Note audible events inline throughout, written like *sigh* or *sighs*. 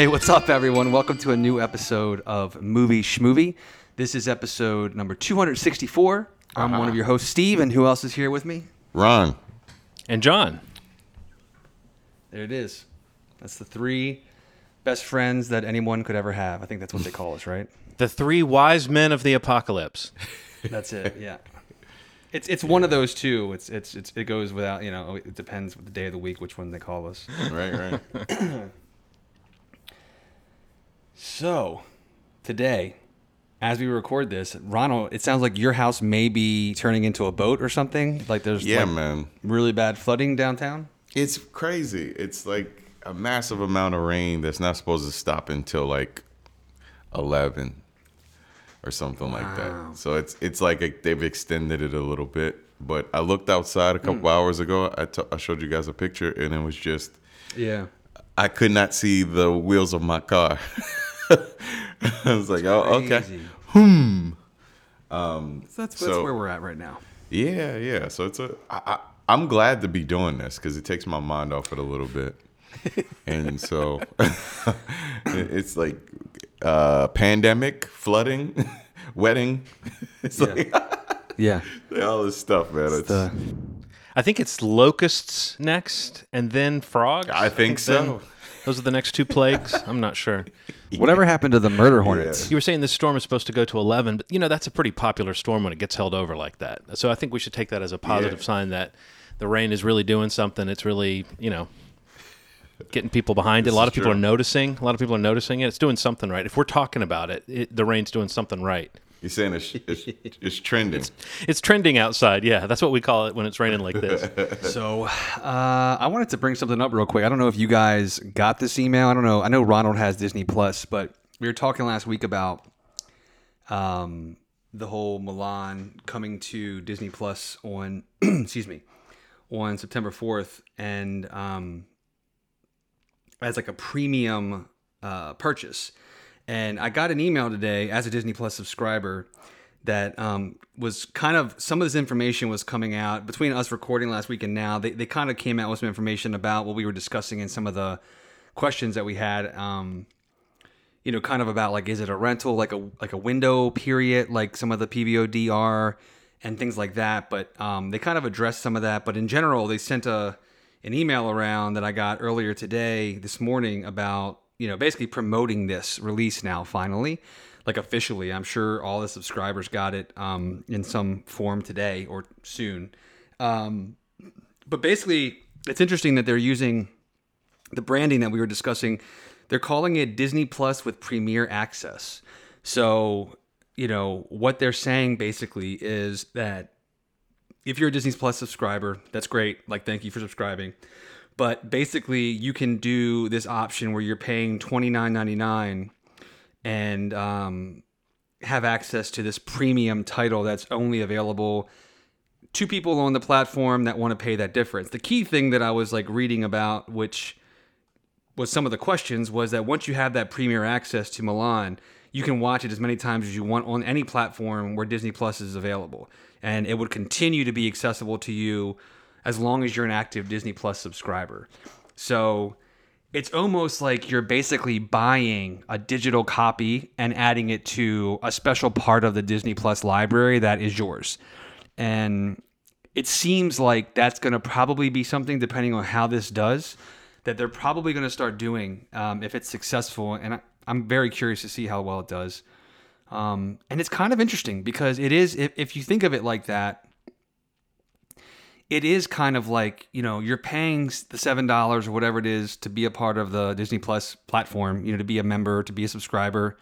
Hey, what's up, everyone? Welcome to a new episode of Movie Schmovie. This is episode number 264. I'm uh-huh. one of your hosts, Steve, and who else is here with me? Ron. And John. There it is. That's the three best friends that anyone could ever have. I think that's what they call us, right? The three wise men of the apocalypse. *laughs* That's it. Yeah. *laughs* It's it's one of those two. It's it's, it's it goes without you know. It depends the day of the week which one they call us. Right, right. *clears throat* So, today, as we record this, Ronald, it sounds like your house may be turning into a boat or something. Like there's Yeah, like, man. really bad flooding downtown. It's crazy. It's like a massive amount of rain that's not supposed to stop until like 11 or something like that. So it's it's like a, they've extended it a little bit. But I looked outside a couple hmm. hours ago. I I showed you guys a picture, and it was just Yeah. I could not see the wheels of my car. *laughs* *laughs* I was like, oh, okay. Hmm. Um, so that's, that's so- where we're at right now. Yeah, yeah. So it's a. I, I, I'm glad to be doing this because it takes my mind off it a little bit, *laughs* and so *laughs* it's like uh, pandemic, flooding, wedding. It's like Yeah. all this stuff, man. It's, The, I think it's locusts next and then frogs. I think then so. Those are the next two plagues. I'm not sure. *laughs* whatever happened to the murder hornets? You were saying this storm is supposed to go to 11, but you know, that's a pretty popular storm when it gets held over like that. So I think we should take that as a positive Yeah. sign that the rain is really doing something. It's really, you know, getting people behind it. A lot of people true. are noticing. A lot of people are noticing it. It's doing something right. If we're talking about it, it the rain's doing something right. You're saying it's it's, *laughs* it's trending. It's trending outside. Yeah, that's what we call it when it's raining like this. *laughs* So, uh, I wanted to bring something up real quick. I don't know if you guys got this email. I don't know. I know Ronald has Disney Plus, but we were talking last week about um, the whole Mulan coming to Disney Plus on, *clears throat* excuse me, on September 4th, and um, as like a premium uh, purchase. And I got an email today as a Disney Plus subscriber that um, was kind of some of this information was coming out between us recording last week and now. They, they kind of came out with some information about what we were discussing and some of the questions that we had. Um, you know, kind of about like, is it a rental, like a like a window period, like some of the PVOD are, and things like that. But um, they kind of addressed some of that. But in general, they sent a an email around that I got earlier today, this morning, about you know basically promoting this release now finally, like officially. I'm sure all the subscribers got it um, in some form today or soon. Um, but basically, it's interesting that they're using the branding that we were discussing, they're calling it Disney Plus with Premier Access. So, you know, what they're saying basically is that if you're a Disney Plus subscriber, that's great. Like, thank you for subscribing. But basically, you can do this option where you're paying $29.99 and um, have access to this premium title that's only available to people on the platform that want to pay that difference. The key thing that I was like reading about, which was some of the questions, was that once you have that premier access to Mulan, you can watch it as many times as you want on any platform where Disney Plus is available. And it would continue to be accessible to you as long as you're an active Disney Plus subscriber. So it's almost like you're basically buying a digital copy and adding it to a special part of the Disney Plus library that is yours. And it seems like that's going to probably be something, depending on how this does, that they're probably going to start doing um, if it's successful. And I, I'm very curious to see how well it does. Um, and it's kind of interesting because it is, if, if you think of it like that, it is kind of like you know you're paying the seven dollars or whatever it is to be a part of the Disney Plus platform, you know, to be a member, to be a subscriber,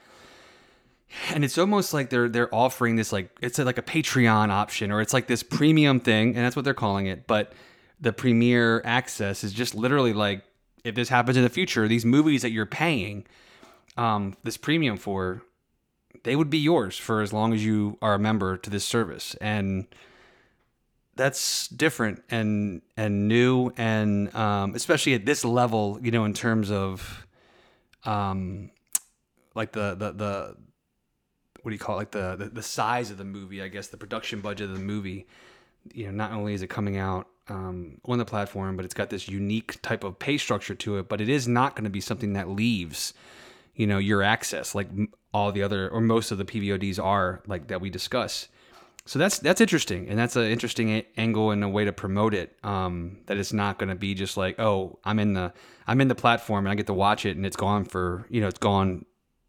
and it's almost like they're they're offering this like it's like a Patreon option or it's like this premium thing, and that's what they're calling it. But the premier access is just literally like if this happens in the future, these movies that you're paying um, this premium for, they would be yours for as long as you are a member to this service, and that's different and and new and um, especially at this level, you know, in terms of um, like the the the what do you call it? like the, the the size of the movie? I guess the production budget of the movie. You know, not only is it coming out um, on the platform, but it's got this unique type of pay structure to it. But it is not going to be something that leaves, you know, your access like all the other or most of the PVODs are like that we discuss. So that's that's interesting, and that's an interesting a- angle and a way to promote it. Um, that it's not going to be just like, oh, I'm in the I'm in the platform and I get to watch it, and it's gone for you know it's gone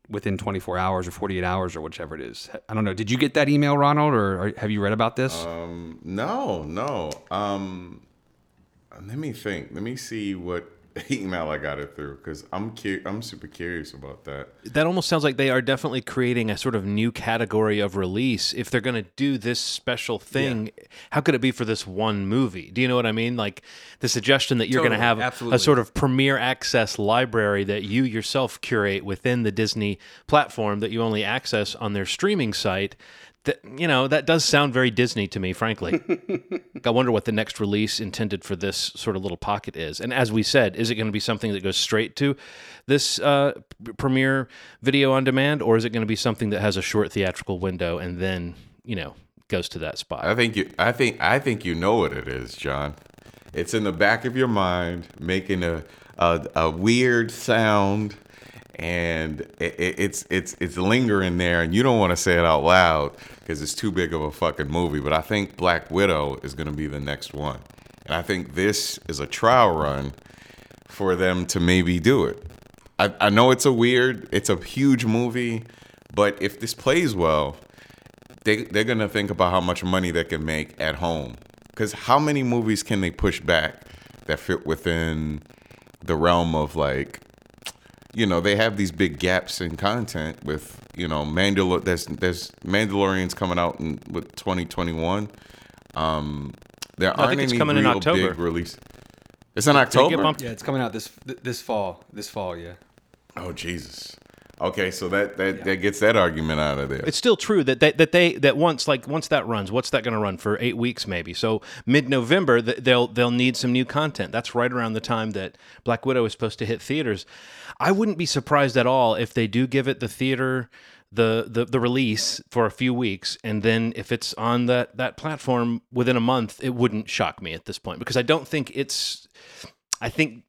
within 24 hours or 48 hours or whichever it is. I don't know. Did you get that email, Ronald, or, or have you read about this? Um, no, no. Um, let me think. Let me see what *laughs* email I got it through because I'm cu- I'm super curious about that. That almost sounds like they are definitely creating a sort of new category of release. If they're going to do this special thing, how could it be for this one movie? Do you know what I mean? Like the suggestion that you're going to have absolutely. a sort of premier access library that you yourself curate within the Disney platform that you only access on their streaming site. That you know that does sound very Disney to me, frankly. *laughs* I wonder what the next release intended for this sort of little pocket is. And as we said, is it going to be something that goes straight to this uh, premiere video on demand, or is it going to be something that has a short theatrical window and then you know goes to that spot? I think you. I think. I think you know what it is, John. It's in the back of your mind, making a a, a weird sound, and it, it, it's it's it's lingering there, and you don't want to say it out loud because it's too big of a fucking movie. But I think Black Widow is going to be the next one, and I think this is a trial run for them to maybe do it. I, I know it's a weird, it's a huge movie, but if this plays well, they they're gonna think about how much money they can make at home. Because how many movies can they push back that fit within the realm of like, you know, they have these big gaps in content with you know Mandalor. There's there's Mandalorians coming out in with 2021. Um, there I aren't think it's any coming in October. big release. It's in October. yeah, it's coming out this this fall. This fall, yeah. Oh Jesus. Okay, so that that, that gets that argument out of there. It's still true that they, that they that once like once that runs, what's that going to run for eight weeks maybe? So mid November they'll they'll need some new content. That's right around the time that Black Widow is supposed to hit theaters. I wouldn't be surprised at all if they do give it the theater the the, the release for a few weeks, and then if it's on that that platform within a month, it wouldn't shock me at this point because I don't think it's. I think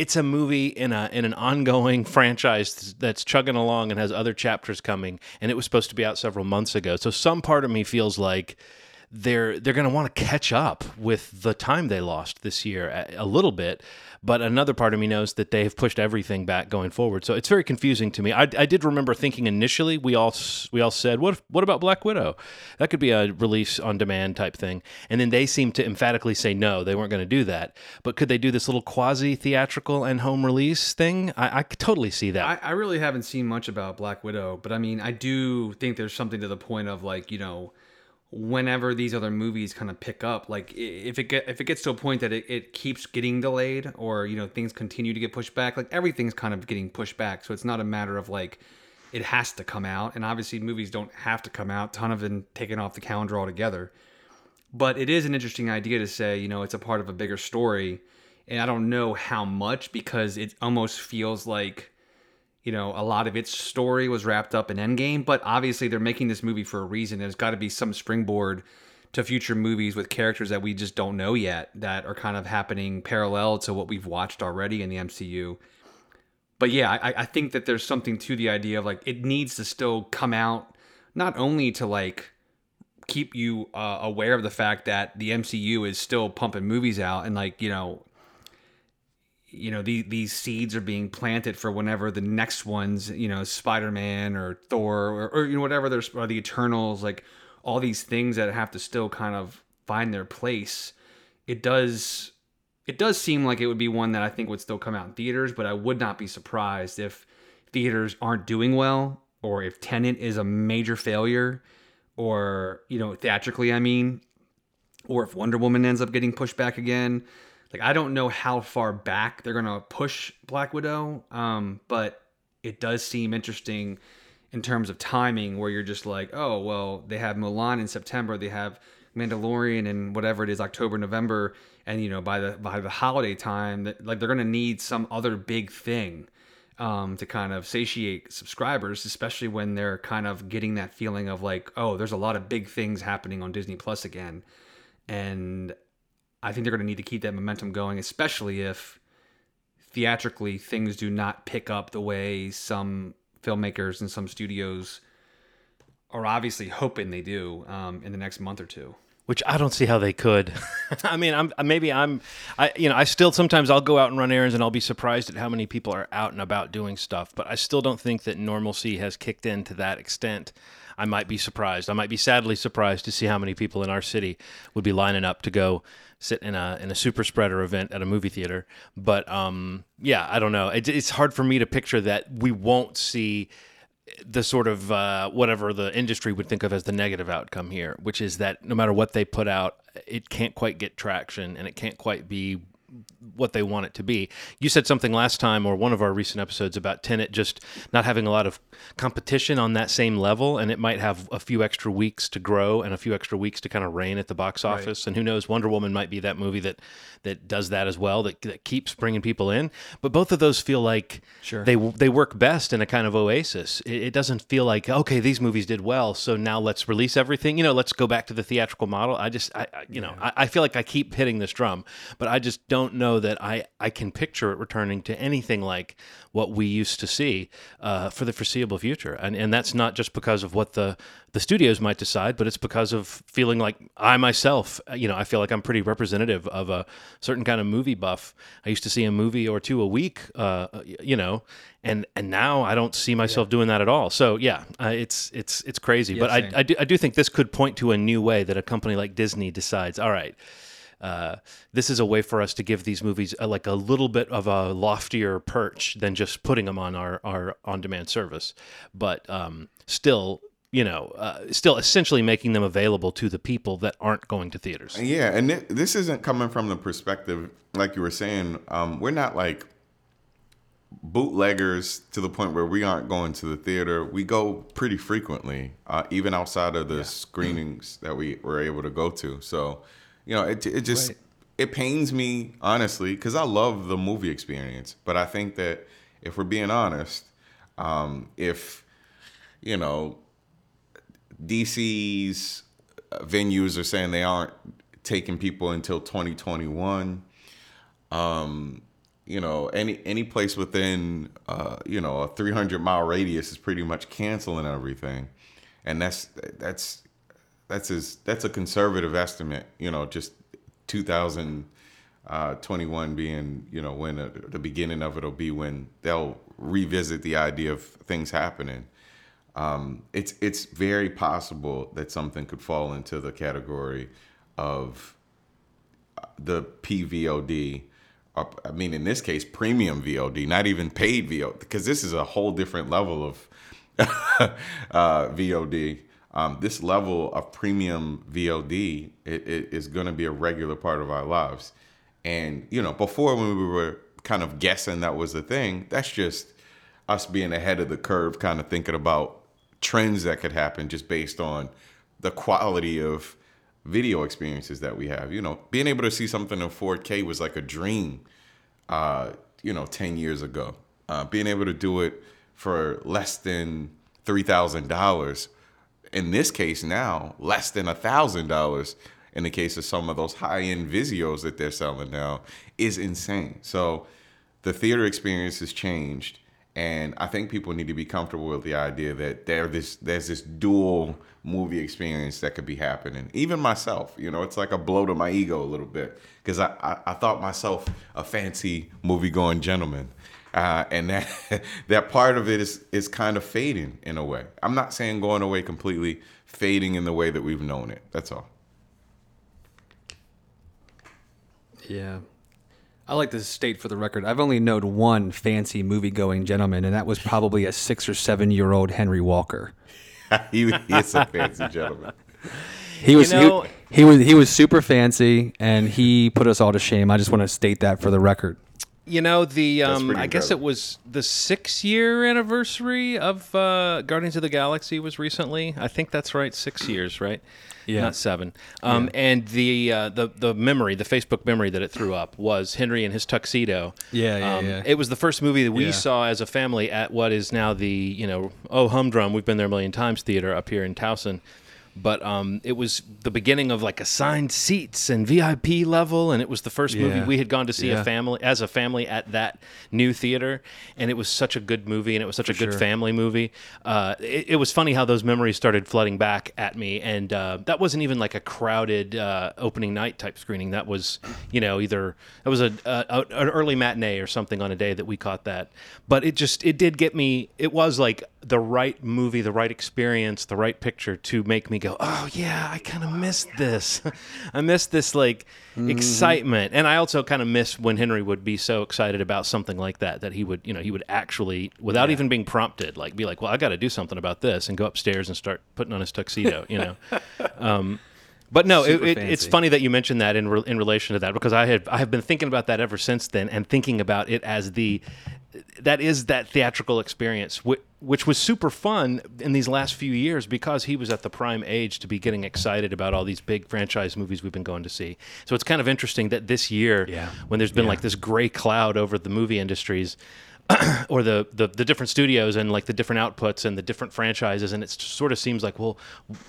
it's a movie in a in an ongoing *laughs* franchise that's chugging along and has other chapters coming and it was supposed to be out several months ago. So some part of me feels like they're they're going to want to catch up with the time they lost this year a, a little bit but another part of me knows that they've pushed everything back going forward. So it's very confusing to me. I, I did remember thinking initially we all we all said what if- what about black widow? That could be a release on demand type thing. And then they seemed to emphatically say no they weren't going to do that. But could they do this little quasi theatrical and home release thing? I, I totally see that. I, I really haven't seen much about Black Widow, but I mean, I do think there's something to the point of like, you know, whenever these other movies kind of pick up, like if it get if it gets to a point that it, it keeps getting delayed or you know things continue to get pushed back, like everything's kind of getting pushed back. So it's not a matter of like it has to come out, and obviously movies don't have to come out. Ton of them taken off the calendar altogether. But it is an interesting idea to say, you know, it's a part of a bigger story. And I don't know how much because it almost feels like, you know, a lot of its story was wrapped up in Endgame. But obviously, they're making this movie for a reason. There's got to be some springboard to future movies with characters that we just don't know yet that are kind of happening parallel to what we've watched already in the MCU. But yeah, I, I think that there's something to the idea of like it needs to still come out, not only to like keep you uh, aware of the fact that the MCU is still pumping movies out and like you know you know these these seeds are being planted for whenever the next ones you know Spider-Man or Thor or, or you know whatever there's or the Eternals like all these things that have to still kind of find their place it does it does seem like it would be one that I think would still come out in theaters but I would not be surprised if theaters aren't doing well or if Tenet is a major failure or you know theatrically I mean or if Wonder Woman ends up getting pushed back again. Like I don't know how far back they're gonna push Black Widow, um, but it does seem interesting in terms of timing, where you're just like, oh well, they have Mulan in September, they have Mandalorian and whatever it is, October, November, and you know by the by the holiday time, that like they're gonna need some other big thing um, to kind of satiate subscribers, especially when they're kind of getting that feeling of like, oh, there's a lot of big things happening on Disney Plus again. And I think they're going to need to keep that momentum going, especially if theatrically things do not pick up the way some filmmakers and some studios are obviously hoping they do um, in the next month or two. which I don't see how they could. *laughs* I mean, I'm maybe I'm, I you know, I still sometimes I'll go out and run errands and I'll be surprised at how many people are out and about doing stuff. But I still don't think that normalcy has kicked in to that extent. I might be surprised. I might be sadly surprised to see how many people in our city would be lining up to go sit in a in a super spreader event at a movie theater. But um, yeah, I don't know. It, it's hard for me to picture that we won't see the sort of uh, whatever the industry would think of as the negative outcome here, which is that no matter what they put out, it can't quite get traction and it can't quite be what they want it to be. You said something last time or one of our recent episodes about Tenet just not having a lot of competition on that same level and it might have a few extra weeks to grow and a few extra weeks to kind of reign at the box office. And who knows Wonder Woman might be that movie that that does that as well that, that keeps bringing people in. But both of those feel like Sure. they they work best in a kind of oasis. It, it doesn't feel like okay these movies did well so now let's release everything. You know let's go back to the theatrical model. I just I, I you know I, I feel like I keep hitting this drum but I just don't know that I I can picture it returning to anything like what we used to see uh, for the foreseeable future. And and that's not just because of what the the studios might decide but it's because of feeling like I myself uh, you know I feel like I'm pretty representative of a certain kind of movie buff. I used to see a movie or two a week uh, you know and and now I don't see myself doing that at all. So yeah uh, it's it's it's crazy. But I. I do I do think this could point to a new way that a company like Disney decides all right uh, this is a way for us to give these movies a, like a little bit of a loftier perch than just putting them on our, our on-demand service, but um, still, you know, uh, still essentially making them available to the people that aren't going to theaters. Yeah, and thi- this isn't coming from the perspective, like you were saying. Um, we're not like bootleggers to the point where we aren't going to the theater. We go pretty frequently, uh, even outside of the screenings that we were able to go to. So, you know, it it just Right. it pains me honestly because I love the movie experience, but I think that if we're being honest, um, if you know DC's uh, venues are saying they aren't taking people until 2021. Um, you know, any any place within uh, you know a 300 mile radius is pretty much canceling everything, and that's that's that's as that's a conservative estimate. You know, just 2021 being you know when uh, the beginning of it'll be when they'll revisit the idea of things happening um, it's it's very possible that something could fall into the category of uh, the PVOD. I mean, in this case, premium VOD, not even paid VOD, because this is a whole different level of *laughs* uh, VOD. Um, this level of premium VOD it, it is going to be a regular part of our lives. And you know, before when we were kind of guessing that was the thing, that's just us being ahead of the curve, kind of thinking about trends that could happen just based on the quality of video experiences that we have. You know, being able to see something in 4K was like a dream, uh, you know, 10 years ago. Uh, being able to do it for less than $3,000, in this case now, less than a $1,000 in the case of some of those high end Vizios that they're selling now, is insane. So the theater experience has changed. And I think people need to be comfortable with the idea that there this there's this dual movie experience that could be happening. Even myself, you know, it's like a blow to my ego a little bit because I, I, I thought myself a fancy movie going gentleman. Uh, and that *laughs* that part of it is is kind of fading in a way. I'm not saying going away completely, fading in the way that we've known it. That's all. Yeah. I like to state for the record, I've only known one fancy movie going gentleman, and that was probably a six or seven year old Henry Walker. *laughs* he, he's a fancy gentleman. He was know- he, he was he was super fancy, and he put us all to shame. I just want to state that for the record. You know the um, I guess it was the six year anniversary of uh, Guardians of the Galaxy was recently. I think that's right, six *clears throat* years, right? Yeah. not seven. Um, And the uh, the the memory, the Facebook memory that it threw up was Henry in his tuxedo. Yeah, yeah, um, yeah. It was the first movie that we Yeah. saw as a family at what is now the you know oh humdrum. We've been there a million times theater up here in Towson. But um, it was the beginning of like assigned seats and VIP level, and it was the first movie we had gone to see Yeah. a family as a family at that new theater, and it was such a good movie, and it was such a good sure. family movie. Uh, it, it was funny how those memories started flooding back at me, and uh, that wasn't even like a crowded uh, opening night type screening. That was, you know, either that was a, a an early matinee or something on a day that we caught that. But it just it did get me. It was like the right movie, the right experience, the right picture to make me go, oh yeah, I kind of missed this. *laughs* I missed this like excitement, and I also kind of miss when Henry would be so excited about something like that that he would, you know, he would actually, without even being prompted, like be like, well, I got to do something about this, and go upstairs and start putting on his tuxedo, you know. *laughs* um, but no, it, it, it's funny that you mentioned that in re- in relation to that because I had I have been thinking about that ever since then and thinking about it as the that is that theatrical experience which, which was super fun in these last few years because he was at the prime age to be getting excited about all these big franchise movies we've been going to see. So it's kind of interesting that this year Yeah. when there's been like this gray cloud over the movie industries *clears throat* or the, the the different studios and like the different outputs and the different franchises and it sort of seems like well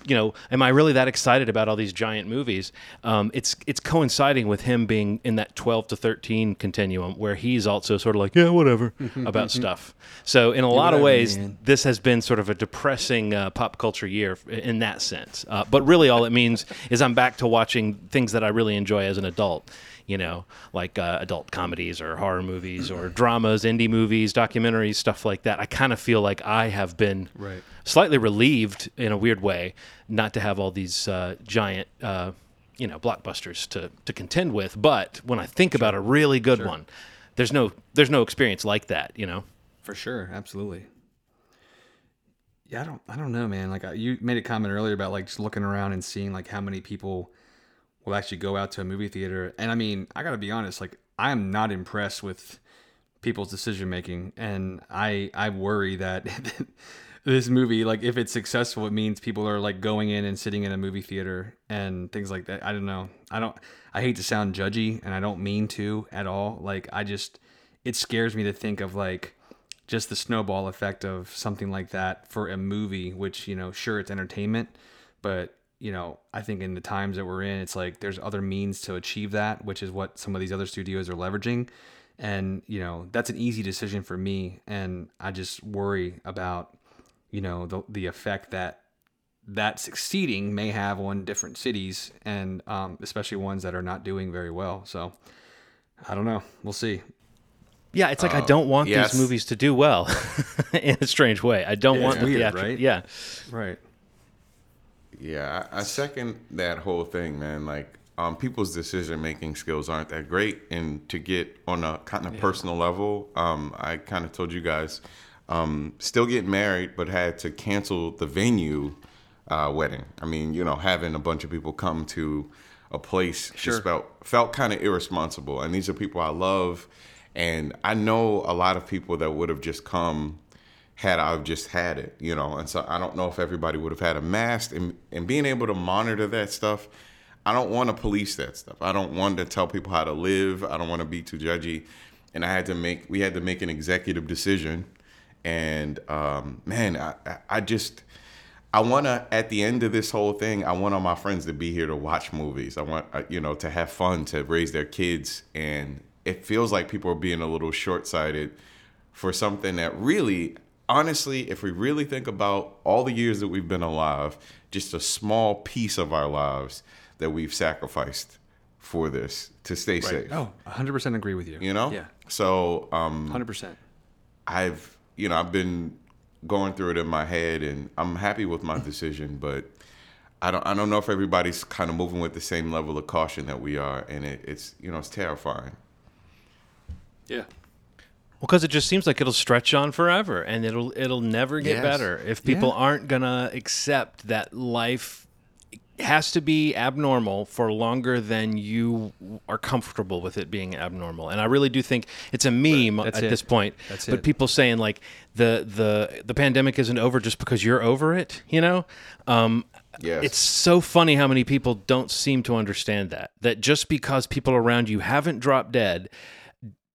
you know am i really that excited about all these giant movies? Um, it's it's coinciding with him being in that 12 to 13 continuum where he's also sort of like yeah whatever *laughs* about stuff. So in a lot of ways man. this has been sort of a depressing uh, pop culture year in that sense. Uh, but really all it means is i'm back to watching things that i really enjoy as an adult you know, like uh, adult comedies or horror movies or *clears throat* dramas, indie movies, documentaries, stuff like that. I kind of feel like I have been Right. slightly relieved in a weird way not to have all these uh, giant, uh, you know, blockbusters to, to contend with. But when I think about a really good one, there's no there's no experience like that, you know. For sure, absolutely. Yeah, I don't, I don't know, man. Like I, you made a comment earlier about like just looking around and seeing like how many people will actually go out to a movie theater. And I mean, I got to be honest, like I am not impressed with people's decision making, and I I worry that *laughs* this movie, like if it's successful, it means people are like going in and sitting in a movie theater and things like that. I don't know. I don't. I hate to sound judgy, and I don't mean to at all. Like I just, it scares me to think of like just the snowball effect of something like that for a movie, which, you know, sure, it's entertainment, but, you know, I think in the times that we're in, it's like there's other means to achieve that, which is what some of these other studios are leveraging. And, you know, that's an easy decision for me. And I just worry about, you know, the, the effect that that succeeding may have on different cities and um, especially ones that are not doing very well. So I don't know. We'll see. Yeah, it's like I don't want yes. these movies to do well *laughs* in a strange way. I don't Yeah, want it's the weird, right? Yeah. Right. Yeah, I, I second that whole thing, man. Like, um, people's decision making skills aren't that great, and to get on a kind of personal level, um, I kind of told you guys, um, still getting married, but had to cancel the venue uh, wedding. I mean, you know, having a bunch of people come to a place Sure. just felt felt kind of irresponsible, and these are people I love, and I know a lot of people that would have just come had I just had it, you know. And so I don't know if everybody would have had a mask and, and being able to monitor that stuff. I don't want to police that stuff. I don't want to tell people how to live. I don't want to be too judgy. And I had to make we had to make an executive decision. And um, man, I, I- just I want to at the end of this whole thing, I want all my friends to be here to watch movies. I want uh, you know to have fun, to raise their kids, and it feels like people are being a little short-sighted for something that really honestly, if we really think about all the years that we've been alive, just a small piece of our lives that we've sacrificed for this to stay safe. Oh, 100% agree with you. You know? Yeah. So um 100%. I've you know, I've been going through it in my head and I'm happy with my decision, but I don't I don't know if everybody's kind of moving with the same level of caution that we are and it, it's you know, it's terrifying. Yeah. Well, because it just seems like it'll stretch on forever, and it'll it'll never get Yes. better if people Yeah. aren't gonna accept that life has to be abnormal for longer than you are comfortable with it being abnormal. And I really do think it's a meme That's at it. this point. That's but it. people saying like the the the pandemic isn't over just because you're over it, you know? Um, Yes. it's so funny how many people don't seem to understand that. That just because people around you haven't dropped dead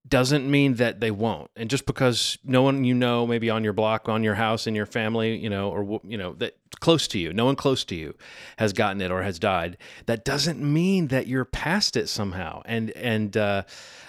doesn't mean that they won't. And just because no one you know, maybe on your block, on your house, in your family, you know, or you know, that close to you, no one close to you has gotten it or has died, that doesn't mean that you're past it somehow. And and uh,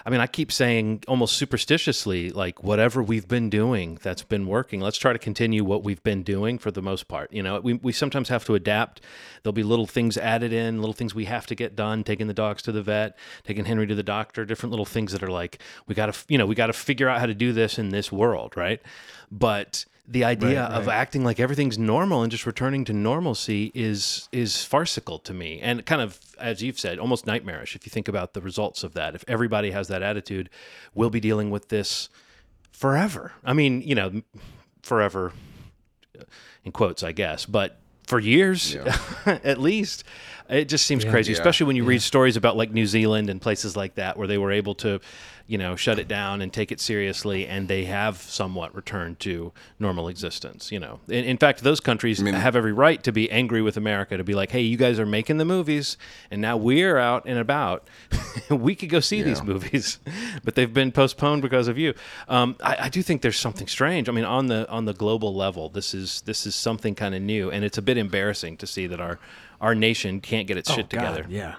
I mean, I keep saying almost superstitiously, like whatever we've been doing that's been working, let's try to continue what we've been doing for the most part. You know, we we sometimes have to adapt. There'll be little things added in, little things we have to get done, taking the dogs to the vet, taking Henry to the doctor, different little things that are like we got to, you know, we got to figure out how to do this in this world, right? But the idea Right, of acting like everything's normal and just returning to normalcy is is farcical to me. And kind of as you've said almost nightmarish if you think about the results of that. If everybody has that attitude we'll be dealing with this forever. I mean you know forever uh, in quotes i guess but for years *laughs* at least it just seems crazy Yeah. especially when you read stories about like new zealand and places like that where they were able to you know shut it down and take it seriously and they have somewhat returned to normal existence you know. In, in fact those countries have every right to be angry with america to be like hey you guys are making the movies and now we're out and about. *laughs* We could go see these movies. *laughs* But they've been postponed because of you. Um, I, I do think there's something strange. I mean on the on the global level this is this is something kind of new and it's a bit embarrassing to see that our our nation can't get its shit Oh, God, together. Yeah.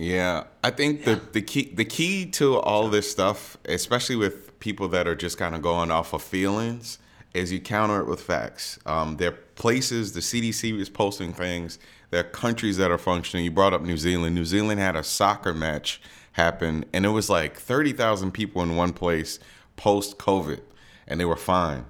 Yeah, I think the the key the key to all this stuff, especially with people that are just kind of going off of feelings, is you counter it with facts. Um, there are places the CDC is posting things. There are countries that are functioning. You brought up New Zealand. New Zealand had a soccer match happen, and it was like thirty thousand people in one place post COVID, and they were fine.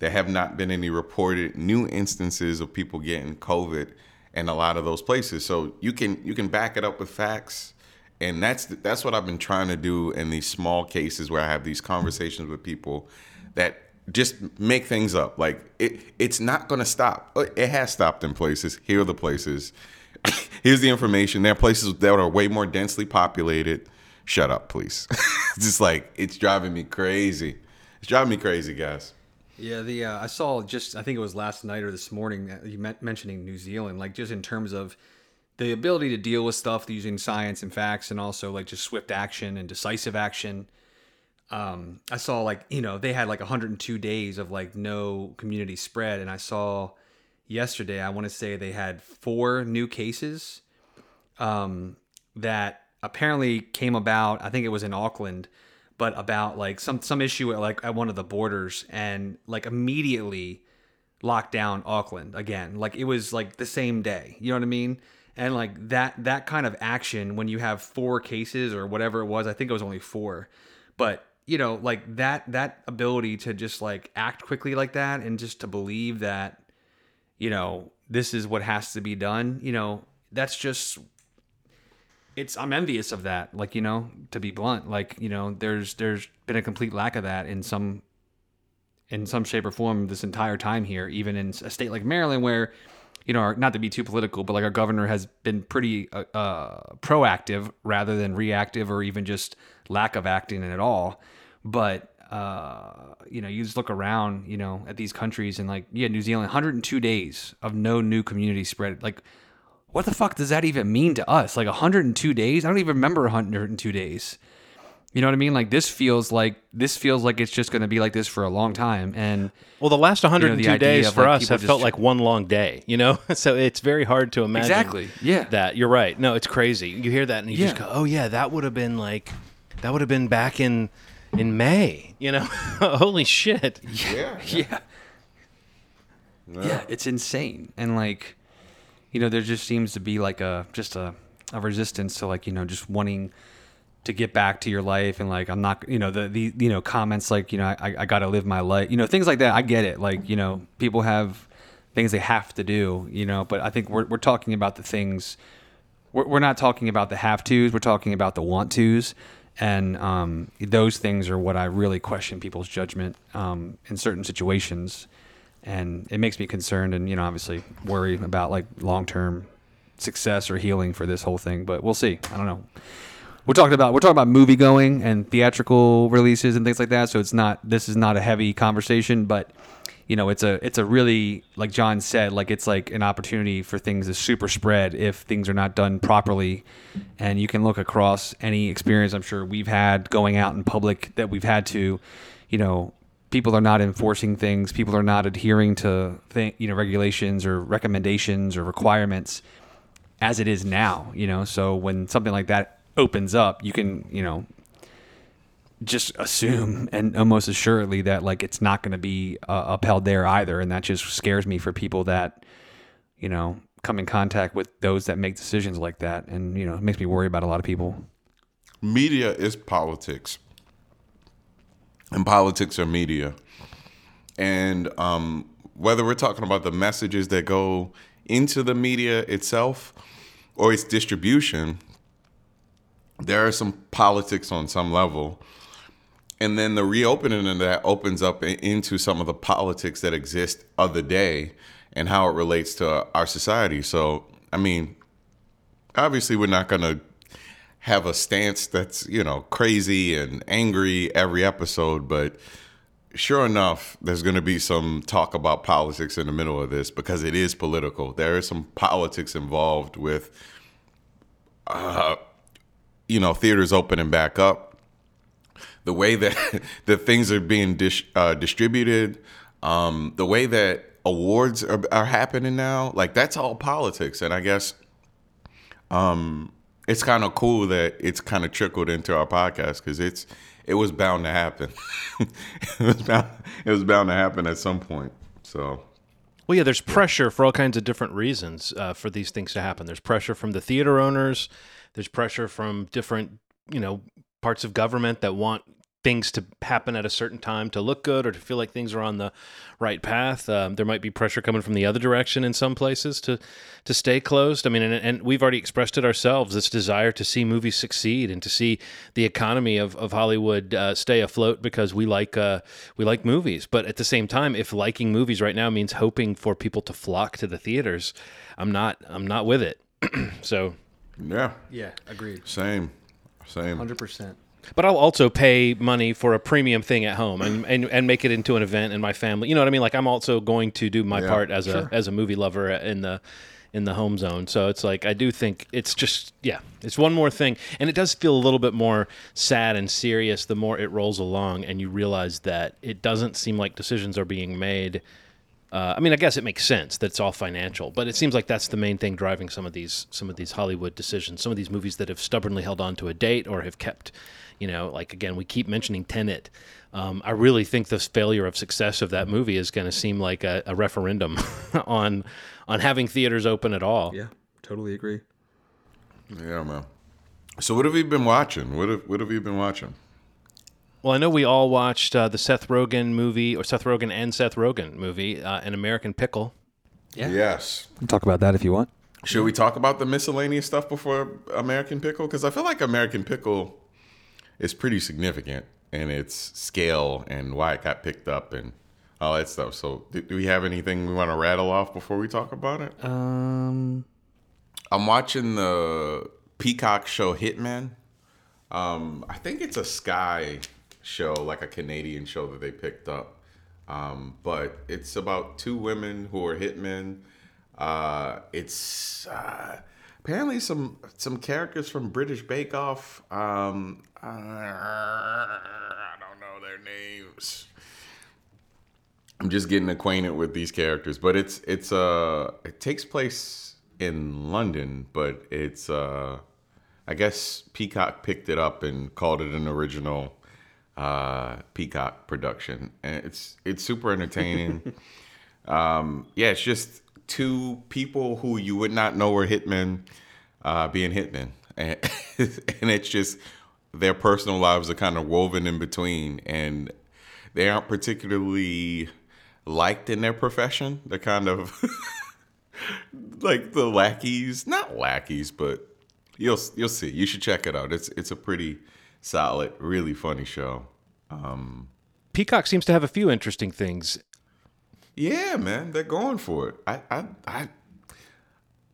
There have not been any reported new instances of people getting COVID in a lot of those places. So you can you can back it up with facts, and that's that's what I've been trying to do in these small cases where I have these conversations with people that just make things up. Like it it's not going to stop. It has stopped in places. Here are the places. *laughs* Here's the information. There are places that are way more densely populated. Shut up, please. *laughs* just like it's driving me crazy. It's driving me crazy, guys. Yeah, the uh, I saw just I think it was last night or this morning you met, mentioning New Zealand, like just in terms of the ability to deal with stuff using science and facts, and also like just swift action and decisive action. Um, I saw like you know they had like 102 days of like no community spread, and I saw yesterday I want to say they had four new cases um, that apparently came about. I think it was in Auckland, but about like some some issue at like at one of the borders, and like immediately locked down Auckland again. Like it was like the same day. You know what I mean? And like that that kind of action when you have four cases or whatever it was, I think it was only four, but you know like that that ability to just like act quickly like that and just to believe that you know this is what has to be done you know that's just it's i'm envious of that like you know to be blunt like you know there's there's been a complete lack of that in some in some shape or form this entire time here even in a state like maryland where you know our- not to be too political but like our governor has been pretty uh, uh, proactive rather than reactive or even just lack of acting at all but uh, you know, you just look around, you know, at these countries and like, yeah, New Zealand, 102 days of no new community spread. Like, what the fuck does that even mean to us? Like 102 days? I don't even remember 102 days. You know what I mean? Like this feels like this feels like it's just going to be like this for a long time. And Well, the last 102 idea days for like, us have felt tr- like one long day, you know? *laughs* so it's very hard to imagine. Exactly, yeah. That you're right. No, it's crazy. You hear that and you just go, "Oh yeah, that would have been like that would have been back in in May, *laughs* you know? *laughs* Holy shit. Yeah. yeah. Yeah, it's insane. And like, you know, there just seems to be like a just a, a resistance to like, you know, just wanting to get back to your life and like I'm not you know, the the you know, comments like, you know, I I gotta live my life. You know, things like that. I get it. Like, you know, people have things they have to do, you know, but I think we're we're talking about the things we're, we're not talking about the have tos, we're talking about the want tos. And um, those things are what I really question people's judgment um, in certain situations. And it makes me concerned and, you know, obviously worry about like long term success or healing for this whole thing. But we'll see. I don't know. We're talking about we're talking about movie going and theatrical releases and things like that. So it's not this is not a heavy conversation, but you know, it's a it's a really like John said, like it's like an opportunity for things to super spread if things are not done properly. And you can look across any experience I'm sure we've had going out in public that we've had to, you know, people are not enforcing things, people are not adhering to th- you know regulations or recommendations or requirements as it is now. You know, so when something like that opens up, you can you know just assume and almost assuredly that like it's not going to be uh, upheld there either, and that just scares me for people that you know come in contact with those that make decisions like that, and you know it makes me worry about a lot of people. Media is politics, and politics are media. And um, whether we're talking about the messages that go into the media itself or its distribution, there are some politics on some level. And then the reopening of that opens up into some of the politics that exist of the day and how it relates to our society. So, I mean, obviously, we're not going to have a stance that's, you know, crazy and angry every episode, but sure enough, there's going to be some talk about politics in the middle of this because it is political. There is some politics involved with, uh, you know, theaters opening back up, the way that *laughs* the things are being dis- uh, distributed, um, the way that awards are, are, happening now. Like that's all politics, and I guess um, it's kind of cool that it's kind of trickled into our podcast because it's it was bound to happen. *laughs* it was bound it was bound to happen at some point. So. Well, yeah, there's pressure for all kinds of different reasons uh, for these things to happen. There's pressure from the theater owners. There's pressure from different, you know, parts of government that want things to happen at a certain time to look good or to feel like things are on the right path. Um, there might be pressure coming from the other direction in some places to to stay closed. I mean, and, and, we've already expressed it ourselves. This desire to see movies succeed and to see the economy of, of Hollywood uh, stay afloat because we like uh, we like movies. But at the same time, if liking movies right now means hoping for people to flock to the theaters, I'm not I'm not with it. *clears throat* so yeah, yeah, agreed. Same, same, hundred percent. But I'll also pay money for a premium thing at home and, and, and make it into an event in my family. You know what I mean? Like I'm also going to do my Yeah, part as sure. a as a movie lover in the in the home zone. So it's like I do think it's just yeah, it's one more thing, and it does feel a little bit more sad and serious the more it rolls along, and you realize that it doesn't seem like decisions are being made. Uh, I mean, I guess it makes sense that it's all financial, but it seems like that's the main thing driving some of these some of these Hollywood decisions. Some of these movies that have stubbornly held on to a date or have kept, you know, like again, we keep mentioning Tenet. Um, I really think this failure of success of that movie is going to seem like a, a referendum *laughs* on on having theaters open at all. Yeah, totally agree. yeah, man. So what have you been watching? What have what have you been watching? Well, I know we all watched uh, the Seth Rogen movie, or Seth Rogen and Seth Rogen movie, uh, An American Pickle. Yeah. Yes. We'll talk about that if you want. Should we talk about the miscellaneous stuff before American Pickle? Because I feel like American Pickle is pretty significant in its scale and why it got picked up and all that stuff. So, do, do we have anything we want to rattle off before we talk about it? Um, I'm watching the Peacock show Hitmen. Um, I think it's a Sky show, like a Canadian show that they picked up. Um, but it's about two women who are hitmen. Uh, it's uh, apparently some some characters from British Bake Off. Um, uh, I don't know their names. I'm just getting acquainted with these characters, but it's it's uh it takes place in London, but it's uh I guess Peacock picked it up and called it an original uh Peacock production, and it's it's super entertaining. *laughs* um, yeah, it's just two people who you would not know were hitmen uh, being hitmen, and, *laughs* and it's just their personal lives are kind of woven in between, and they aren't particularly liked in their profession. They're kind of *laughs* like the lackeys, not lackeys, but you'll you'll see. You should check it out. It's it's a pretty solid, really funny show. Um, Peacock seems to have a few interesting things. yeah, man, they're going for it. I I I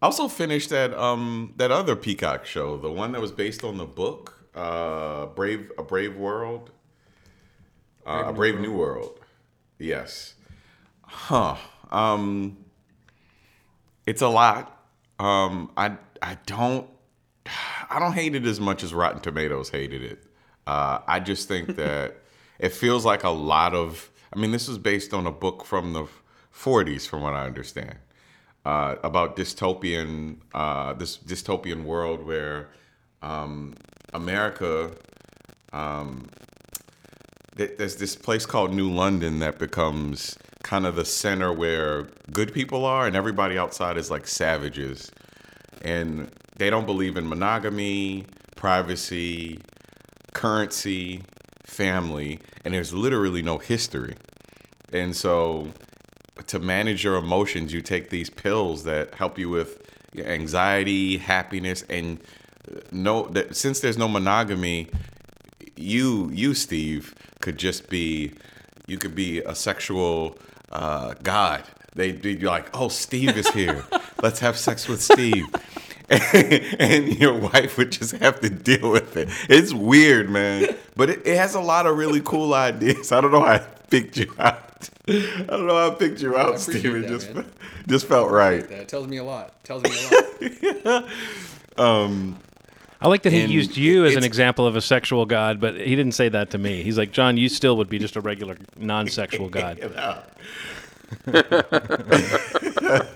also finished that um that other Peacock show, the one that was based on the book, uh, Brave a Brave World, uh, a Brave New World. Yes. Huh. Um. It's a lot. Um. I I don't I don't hate it as much as Rotten Tomatoes hated it. Uh, I just think *laughs* that it feels like a lot of I mean, this is based on a book from the 40s, from what I understand, uh, about dystopian uh, this dystopian world where um, America. Um, th- there's this place called New London that becomes kind of the center where good people are, and everybody outside is like savages, and they don't believe in monogamy, privacy, currency, family, and there's literally no history. And so to manage your emotions, you take these pills that help you with anxiety, happiness, and no that since there's no monogamy, you you Steve could just be you could be a sexual uh, god. They'd be like, "Oh, Steve is here. *laughs* Let's have sex with Steve." *laughs* and your wife would just have to deal with it. It's weird, man, but it, it has a lot of really cool ideas. I don't know how I picked you out. I don't know how I picked you out, Steve. It that, just man. just felt right. That tells me a lot. Tells me a lot. *laughs* I like that he And used you as an example of a sexual god, but he didn't say that to me. He's like, John, you still would be just a regular non-sexual *laughs* god. *laughs*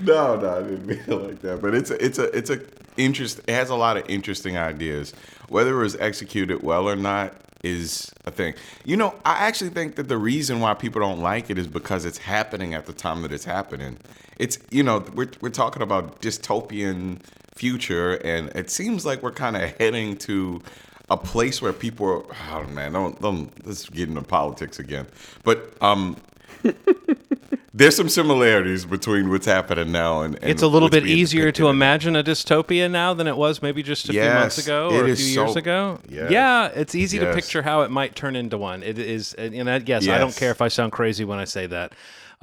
No, no, I didn't mean it like that. But it's a, it's a, it's a interest. It has a lot of interesting ideas. Whether it was executed well or not is a thing. You know, I actually think that the reason why people don't like it is because it's happening at the time that it's happening. It's you know we're we're talking about dystopian future, and it seems like we're kind of heading to a place where people are. Oh man, don't don't let's get into politics again. But um, *laughs* there's some similarities between what's happening now and, and It's a little bit easier to imagine a dystopia now than it was maybe just a few months ago or a few years so- ago. Yes. Yeah, it's easy to picture how it might turn into one. It is, and I, yes, I don't care if I sound crazy when I say that.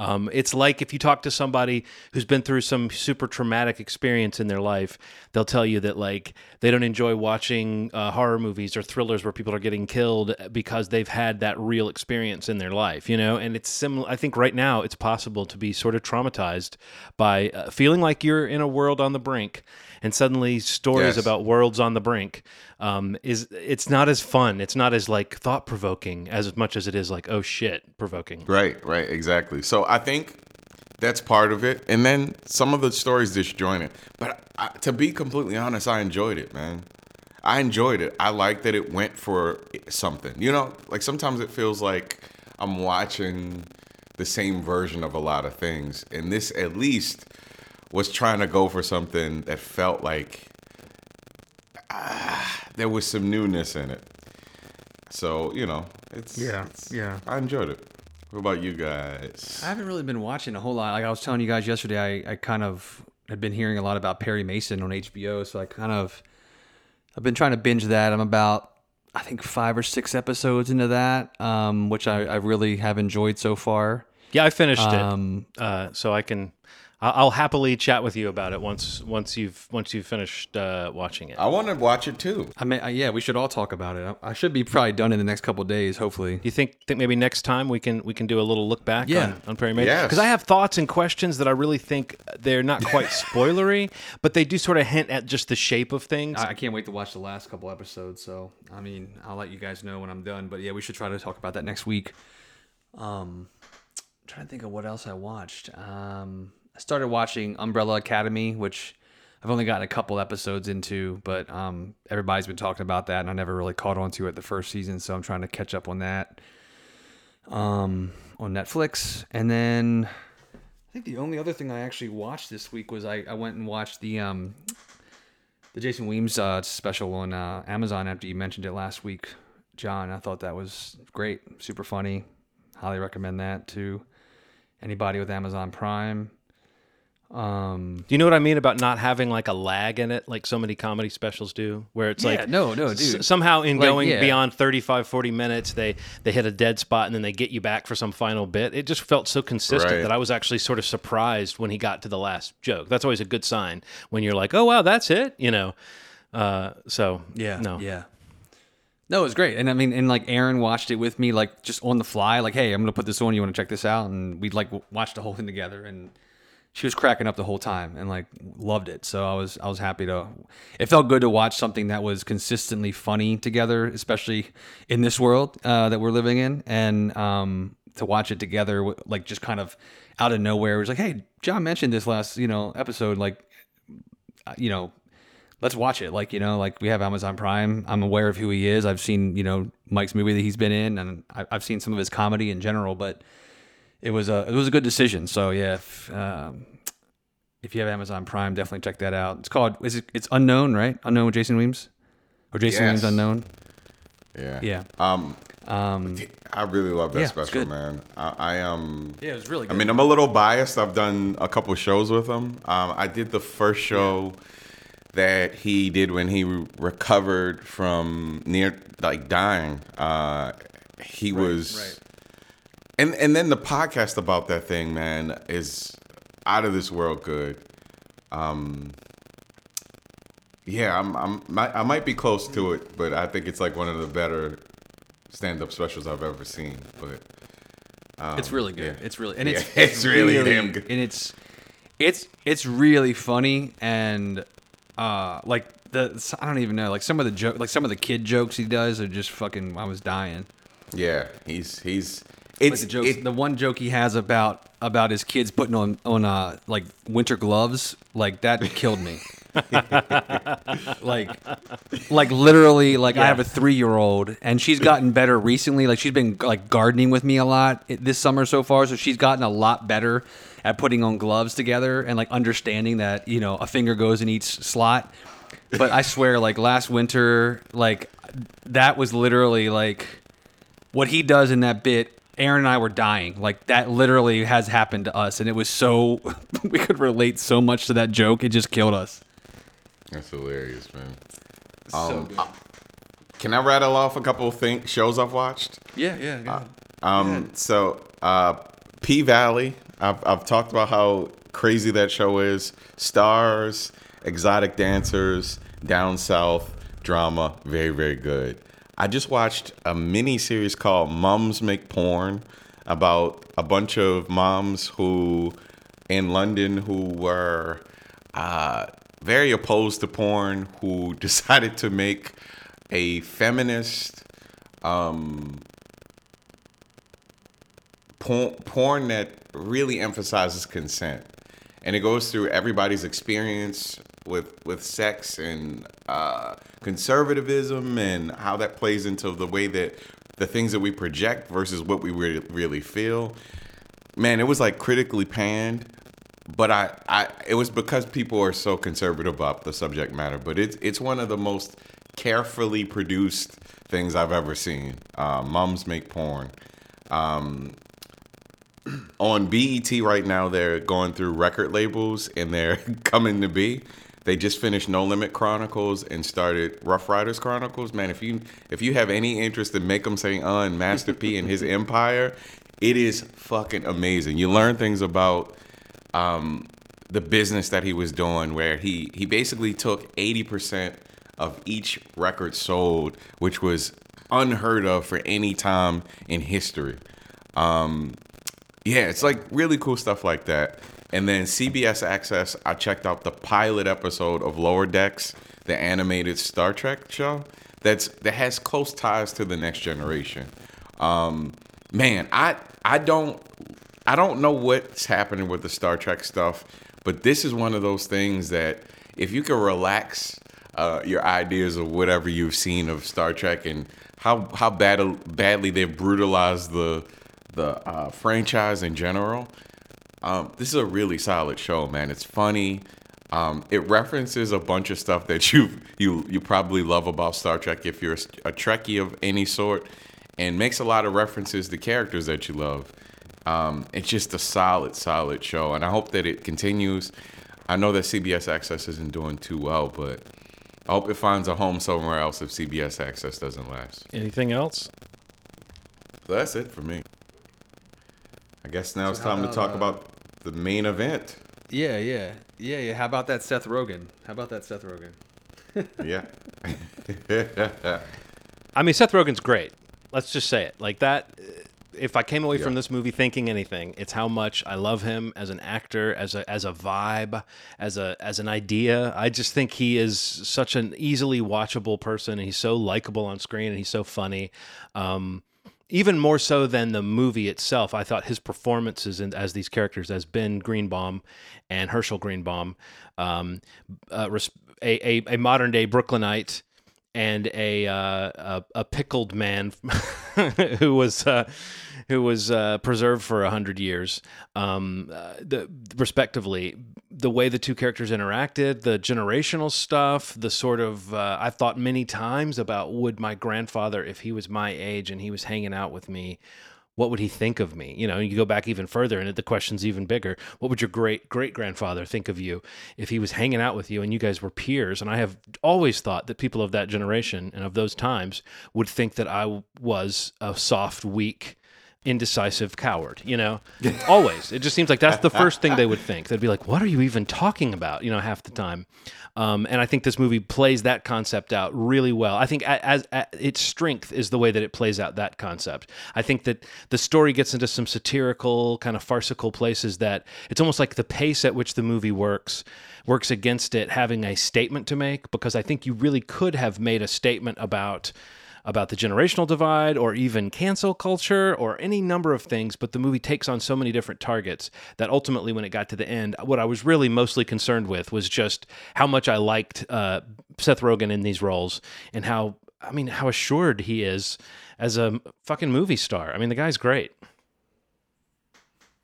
Um, it's like if you talk to somebody who's been through some super traumatic experience in their life, they'll tell you that like they don't enjoy watching uh, horror movies or thrillers where people are getting killed because they've had that real experience in their life, you know. And it's similar. I think right now it's possible to be sort of traumatized by uh, feeling like you're in a world on the brink, and suddenly stories Yes. about worlds on the brink um, is it's not as fun. It's not as like thought provoking as much as it is like oh shit provoking. Right, right, exactly. So I think that's part of it, and then some of the stories disjointed. But I, to be completely honest, I enjoyed it, man. I enjoyed it. I like that it went for something. You know, like sometimes it feels like I'm watching the same version of a lot of things, and this at least was trying to go for something that felt like ah, there was some newness in it. So you know, it's Yeah, it's- yeah. I enjoyed it. What about you guys? I haven't really been watching a whole lot. Like I was telling you guys yesterday, I, I kind of had been hearing a lot about Perry Mason on HBO, so I kind of I've been trying to binge that. I'm about I think five or six episodes into that, um, which I, I really have enjoyed so far. Yeah, I finished Um, it, uh, so I can. I- I'll happily chat with you about it once once you've once you've finished uh, watching it. I want to watch it too. I mean, I, yeah, we should all talk about it. I, I should be probably done in the next couple of days, hopefully. Do you think think maybe next time we can we can do a little look back Yeah. on, on Perry Mason? Yes. Because I have thoughts and questions that I really think they're not quite *laughs* spoilery, but they do sort of hint at just the shape of things. I, I can't wait to watch the last couple episodes. So, I mean, I'll let you guys know when I'm done. But yeah, we should try to talk about that next week. Um, I'm trying to think of what else I watched. Um, I started watching Umbrella Academy, which I've only gotten a couple episodes into, but um, everybody's been talking about that, and I never really caught on to it the first season. So I'm trying to catch up on that. Um, on Netflix, and then I think the only other thing I actually watched this week was I, I went and watched the um the Jason Weems uh, special on uh, Amazon after you mentioned it last week, John. I thought that was great, super funny. Highly recommend that to anybody with Amazon Prime. Um, Do you know what I mean about not having like a lag in it, like so many comedy specials do, where it's Yeah, like no, no, s- dude. somehow in Like, going yeah. beyond 35, 40 minutes, they they hit a dead spot and then they get you back for some final bit. It just felt so consistent Right. that I was actually sort of surprised when he got to the last joke. That's always a good sign when you're like, oh wow, that's it, you know. Uh, so yeah, no, yeah. No, it was great, and I mean, and like Aaron watched it with me, like just on the fly, like, hey, I'm gonna put this on. You want to check this out? And we'd like w- watch the whole thing together, and she was cracking up the whole time and like loved it. So I was I was happy to. It felt good to watch something that was consistently funny together, especially in this world uh, that we're living in. And um, to watch it together, like just kind of out of nowhere. It was like, hey, John mentioned this last you know episode, like uh, you know, let's watch it. Like you know, like we have Amazon Prime. I'm aware of who he is. I've seen you know Mike's movie that he's been in, and I've seen some of his comedy in general, but. It was a it was a good decision. So yeah, if, um, if you have Amazon Prime, definitely check that out. It's called is it, it's unknown, right? Unknown with Jason Weems, or Jason Yes. Weems unknown. Yeah. Yeah. Um, Um, I really love that Yeah, special, man. I, I um. yeah, it was really Good. I mean, I'm a little biased. I've done a couple shows with him. Um, I did the first show that he did when he re- recovered from near like dying. Uh, he was, right. And and then the podcast about that thing, man, is out of this world good. Um, yeah, I'm, I'm, I might be close to it, but I think it's like one of the better stand-up specials I've ever seen. But um, it's really good. yeah. It's really and it's Yeah, it's *laughs* really damn good. and it's it's it's really funny and uh like the I don't even know like some of the joke like some of the kid jokes he does are just fucking I was dying. Yeah, he's he's Like it's the jokes, it- the one joke he has about about his kids putting on on uh like winter gloves, like that *laughs* killed me. *laughs* like, like literally, like I have a three year old, and she's gotten better recently. Like she's been like gardening with me a lot this summer so far, so she's gotten a lot better at putting on gloves together and like understanding that you know a finger goes in each slot. But I swear, like last winter, like that was literally like what he does in that bit aaron and i were dying like that literally has happened to us and it was so *laughs* we could relate so much to that joke it just killed us that's hilarious, man. so Um, Can I rattle off a couple of thing, shows I've watched? yeah yeah, yeah. Um, so uh, P Valley, I've I've talked about how crazy that show is. Stars, exotic dancers, down south drama, very very good. I just watched a mini series called Mums Make Porn about a bunch of moms who in London who were uh, very opposed to porn, who *laughs* decided to make a feminist porn, porn that really emphasizes consent, and it goes through everybody's experience with with sex and uh, conservatism and how that plays into the way that the things that we project versus what we really really feel. Man, it was like critically panned, but I, I it was because people are so conservative about the subject matter. But it's it's one of the most carefully produced things I've ever seen. Uh, Mums make porn *clears throat* on BET right now, they're going through record labels and they're *laughs* coming to be. They just finished No Limit Chronicles and started Ruff Ryders Chronicles. Man, if you if you have any interest in Make 'em Say and Master P and his empire, it is fucking amazing. You learn things about um, the business that he was doing, where he he basically took eighty percent of each record sold, which was unheard of for any time in history. Um, yeah, it's like really cool stuff like that. And then CBS Access, I checked out the pilot episode of Lower Decks, the animated Star Trek show. That's that has close ties to the next generation. Um, man, I I don't I don't know what's happening with the Star Trek stuff, but this is one of those things that if you can relax uh, your ideas of whatever you've seen of Star Trek and how how bad, badly they've brutalized the the uh, franchise in general, um, this is a really solid show, man. It's funny. Um, it references a bunch of stuff that *laughs* you you you probably love about Star Trek if you're a, Trekkie of any sort, and makes a lot of references to characters that you love. Um, it's just a solid, solid show, and I hope that it continues. I know that CBS Access isn't doing too well, but I hope it finds a home somewhere else if CBS Access doesn't last. Anything else? So that's it for me. I guess now it's how time to talk uh, about the main event. yeah yeah yeah yeah how about that seth rogen how about that seth rogen *laughs* Yeah. *laughs* I mean, Seth Rogen's great. Let's just say it like that. uh, If I came away from this movie thinking anything, it's how much I love him as an actor, as a as a vibe, as a as an idea. I just think he is such an easily watchable person, and he's so likable on screen, and he's so funny. Um, even more so than the movie itself. I thought his performances in, as these characters, as Ben Greenbaum and Herschel Greenbaum, um, uh, a, a, a modern day Brooklynite and a uh, a, a, pickled man *laughs* who was uh, who was uh, preserved for a hundred years, um, uh, the, respectively. The way the two characters interacted, the generational stuff, the sort of uh, I've thought many times about would my grandfather, if he was my age and he was hanging out with me, what would he think of me? You know, you go back even further and the question's even bigger. What would your great great grandfather think of you if he was hanging out with you and you guys were peers? And I have always thought that people of that generation and of those times would think that I was a soft, weak, indecisive coward, you know? Always. It just seems like that's the *laughs* first thing they would think. They'd be like, what are you even talking about, you know, half the time. Um, and I think this movie plays that concept out really well. I think as, as, its strength is the way that it plays out that concept. I think that the story gets into some satirical, kind of farcical places that it's almost like the pace at which the movie works works against it having a statement to make because I think you really could have made a statement about about the generational divide or even cancel culture or any number of things, but the movie takes on so many different targets that ultimately, when it got to the end, what I was really mostly concerned with was just how much I liked uh, Seth Rogen in these roles and how, I mean, how assured he is as a fucking movie star. I mean, the guy's great.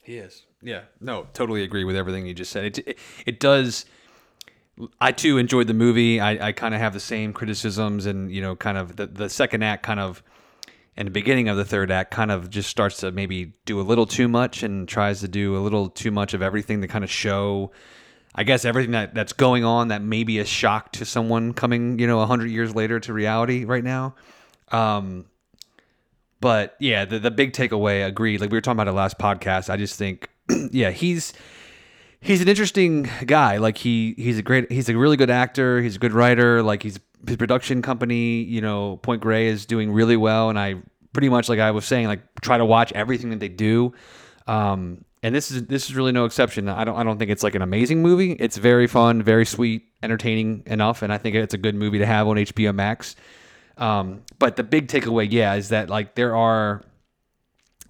He is. Yeah. No, totally agree with everything you just said. It, it, it does I too enjoyed the movie. I, I kind of have the same criticisms, and you know, kind of the, the second act, kind of, and the beginning of the third act, kind of just starts to maybe do a little too much and tries to do a little too much of everything to kind of show, I guess, everything that, that's going on that may be a shock to someone coming, you know, hundred years later to reality right now. Um, but yeah, the the big takeaway, agreed. Like we were talking about it last podcast. I just think, *clears throat* yeah, he's he's an interesting guy. Like he he's a great he's a really good actor. He's a good writer. Like he's his production company, you know, Point Grey is doing really well, and I pretty much like I was saying, like try to watch everything that they do. Um, and this is this is really no exception. I don't I don't think it's like an amazing movie. It's very fun, very sweet, entertaining enough, and I think it's a good movie to have on HBO Max. Um, but the big takeaway, yeah, is that like there are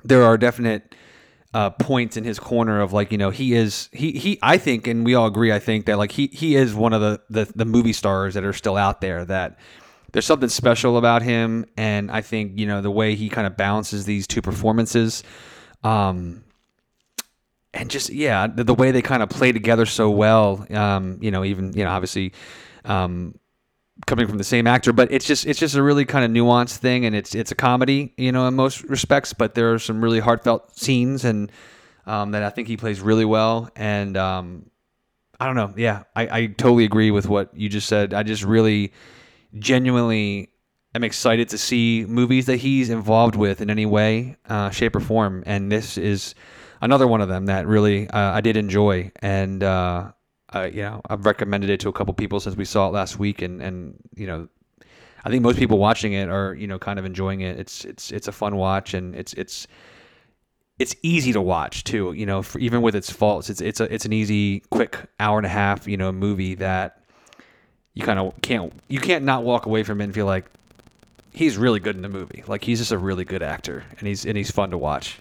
there are definite uh, points in his corner of like you know he is he he I think and we all agree I think that like he he is one of the the, the movie stars that are still out there that there's something special about him. And I think you know the way he kind of balances these two performances um and just yeah the, the way they kind of play together so well um you know even you know obviously um coming from the same actor, but it's just it's just a really kind of nuanced thing, and it's it's a comedy, you know, in most respects. But there are some really heartfelt scenes, and um, that I think he plays really well. And um, I don't know, yeah, I, I totally agree with what you just said. I just really, genuinely am excited to see movies that he's involved with in any way, uh, shape, or form. And this is another one of them that really uh, I did enjoy, and uh, uh, you know, I've recommended it to a couple people since we saw it last week, and and you know, I think most people watching it are you know kind of enjoying it. It's it's it's a fun watch, and it's it's it's easy to watch too. You know, for, even with its faults, it's it's a it's an easy, quick hour and a half you know movie that you kind of can't you can't not walk away from it and feel like he's really good in the movie. Like he's just a really good actor, and he's and he's fun to watch.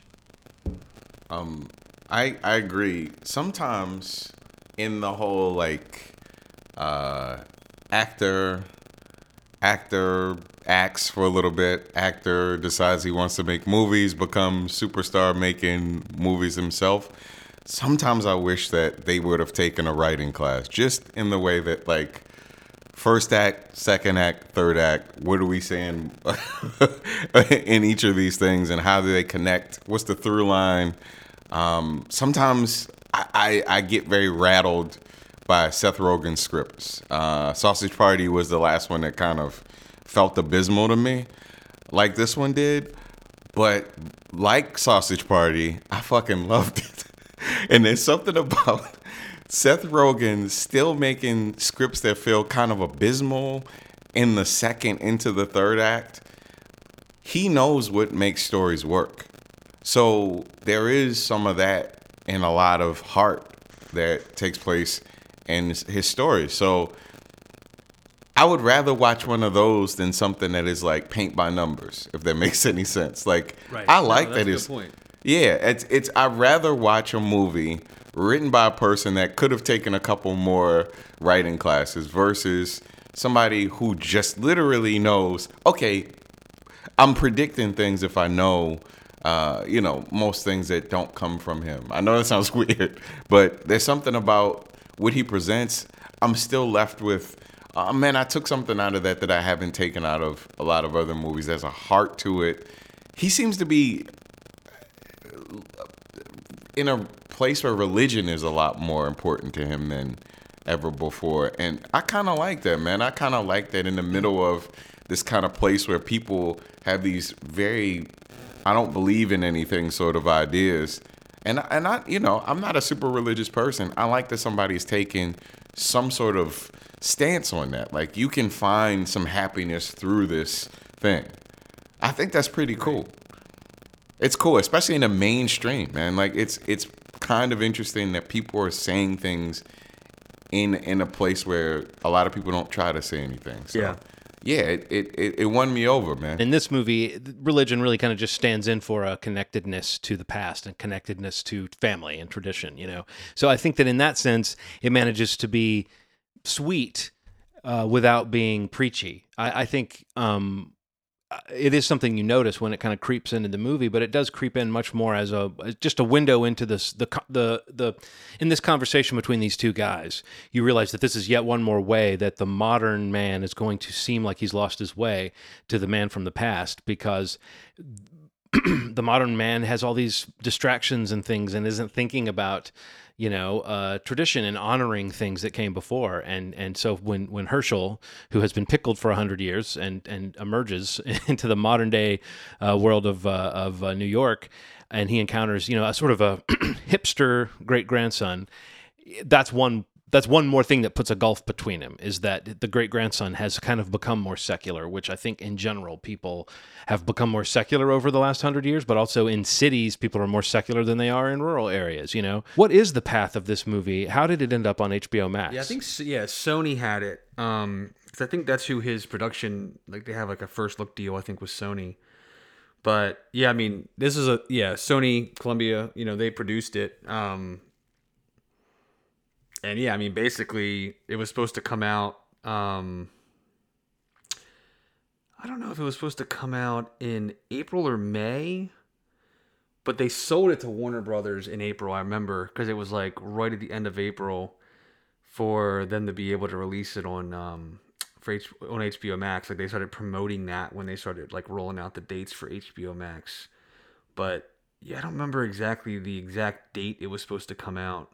Um, I I agree. Sometimes in the whole like uh, actor actor acts for a little bit. Actor decides he wants to make movies become superstar making movies himself. Sometimes i wish that they would have taken a writing class just in the way that like first act second act third act what are we saying *laughs* in each of these things and how do they connect? What's the through line? Um, sometimes I, I, get very rattled by Seth Rogen's scripts. Uh, Sausage Party was the last one that kind of felt abysmal to me, like this one did. But like Sausage Party, I fucking loved it. *laughs* and there's something about *laughs* Seth Rogen still making scripts that feel kind of abysmal in the second into the third act. He knows what makes stories work. So there is some of that in a lot of heart that takes place in his story. So I would rather watch one of those than something that is like paint by numbers, if that *laughs* makes any sense. Like Right. I No, like that's that it's point. yeah, it's it's I'd rather watch a movie written by a person that could have taken a couple more writing classes versus somebody who just literally knows, okay, I'm predicting things if I know uh, you know, most things that don't come from him. I know that sounds *laughs* weird, but there's something about what he presents. I'm still left with, uh, man, I took something out of that that I haven't taken out of a lot of other movies. There's a heart to it. He seems to be in a place where religion is a lot more important to him than ever before. And I kind of like that, man. I kind of like that in the middle of this kind of place where people have these very I don't believe in anything sort of ideas. And and I you know, I'm not a super religious person. I like that somebody's taking some sort of stance on that. Like you can find some happiness through this thing. I think that's pretty cool. It's cool, especially in the mainstream, man. Like it's it's kind of interesting that people are saying things in in a place where a lot of people don't try to say anything. So, Yeah. Yeah, it, it, it, won me over, man. In this movie, religion really kind of just stands in for a connectedness to the past and connectedness to family and tradition, you know. So I think that in that sense, it manages to be sweet uh, without being preachy. I, I think um, it is something you notice when it kind of creeps into the movie, but it does creep in much more as a just a window into this the the the in this conversation between these two guys. You realize that this is yet one more way that the modern man is going to seem like he's lost his way to the man from the past because *clears throat* the modern man has all these distractions and things and isn't thinking about you know uh, tradition and honoring things that came before. And and so when when Herschel who has been pickled for 100 years and and emerges *laughs* into the modern day uh, world of uh, of uh, New York and he encounters you know a sort of a *clears throat* hipster great grandson that's one that's one more thing that puts a gulf between him is that the great grandson has kind of become more secular, which I think in general people have become more secular over the last hundred years, but also in cities people are more secular than they are in rural areas. You know, what is the path of this movie? How did it end up on HBO Max? Yeah, I think yeah, Sony had it. Um, 'cause I think that's who his production like they have like a first look deal. I think with Sony. But yeah, I mean, this is a yeah Sony Columbia. You know, they produced it. Um, and yeah, I mean, basically, it was supposed to come out. Um, I don't know if it was supposed to come out in April or May, but they sold it to Warner Brothers in April. I remember because it was like right at the end of April for them to be able to release it on um for H- on HBO Max. Like they started promoting that when they started like rolling out the dates for HBO Max. But yeah, I don't remember exactly the exact date it was supposed to come out.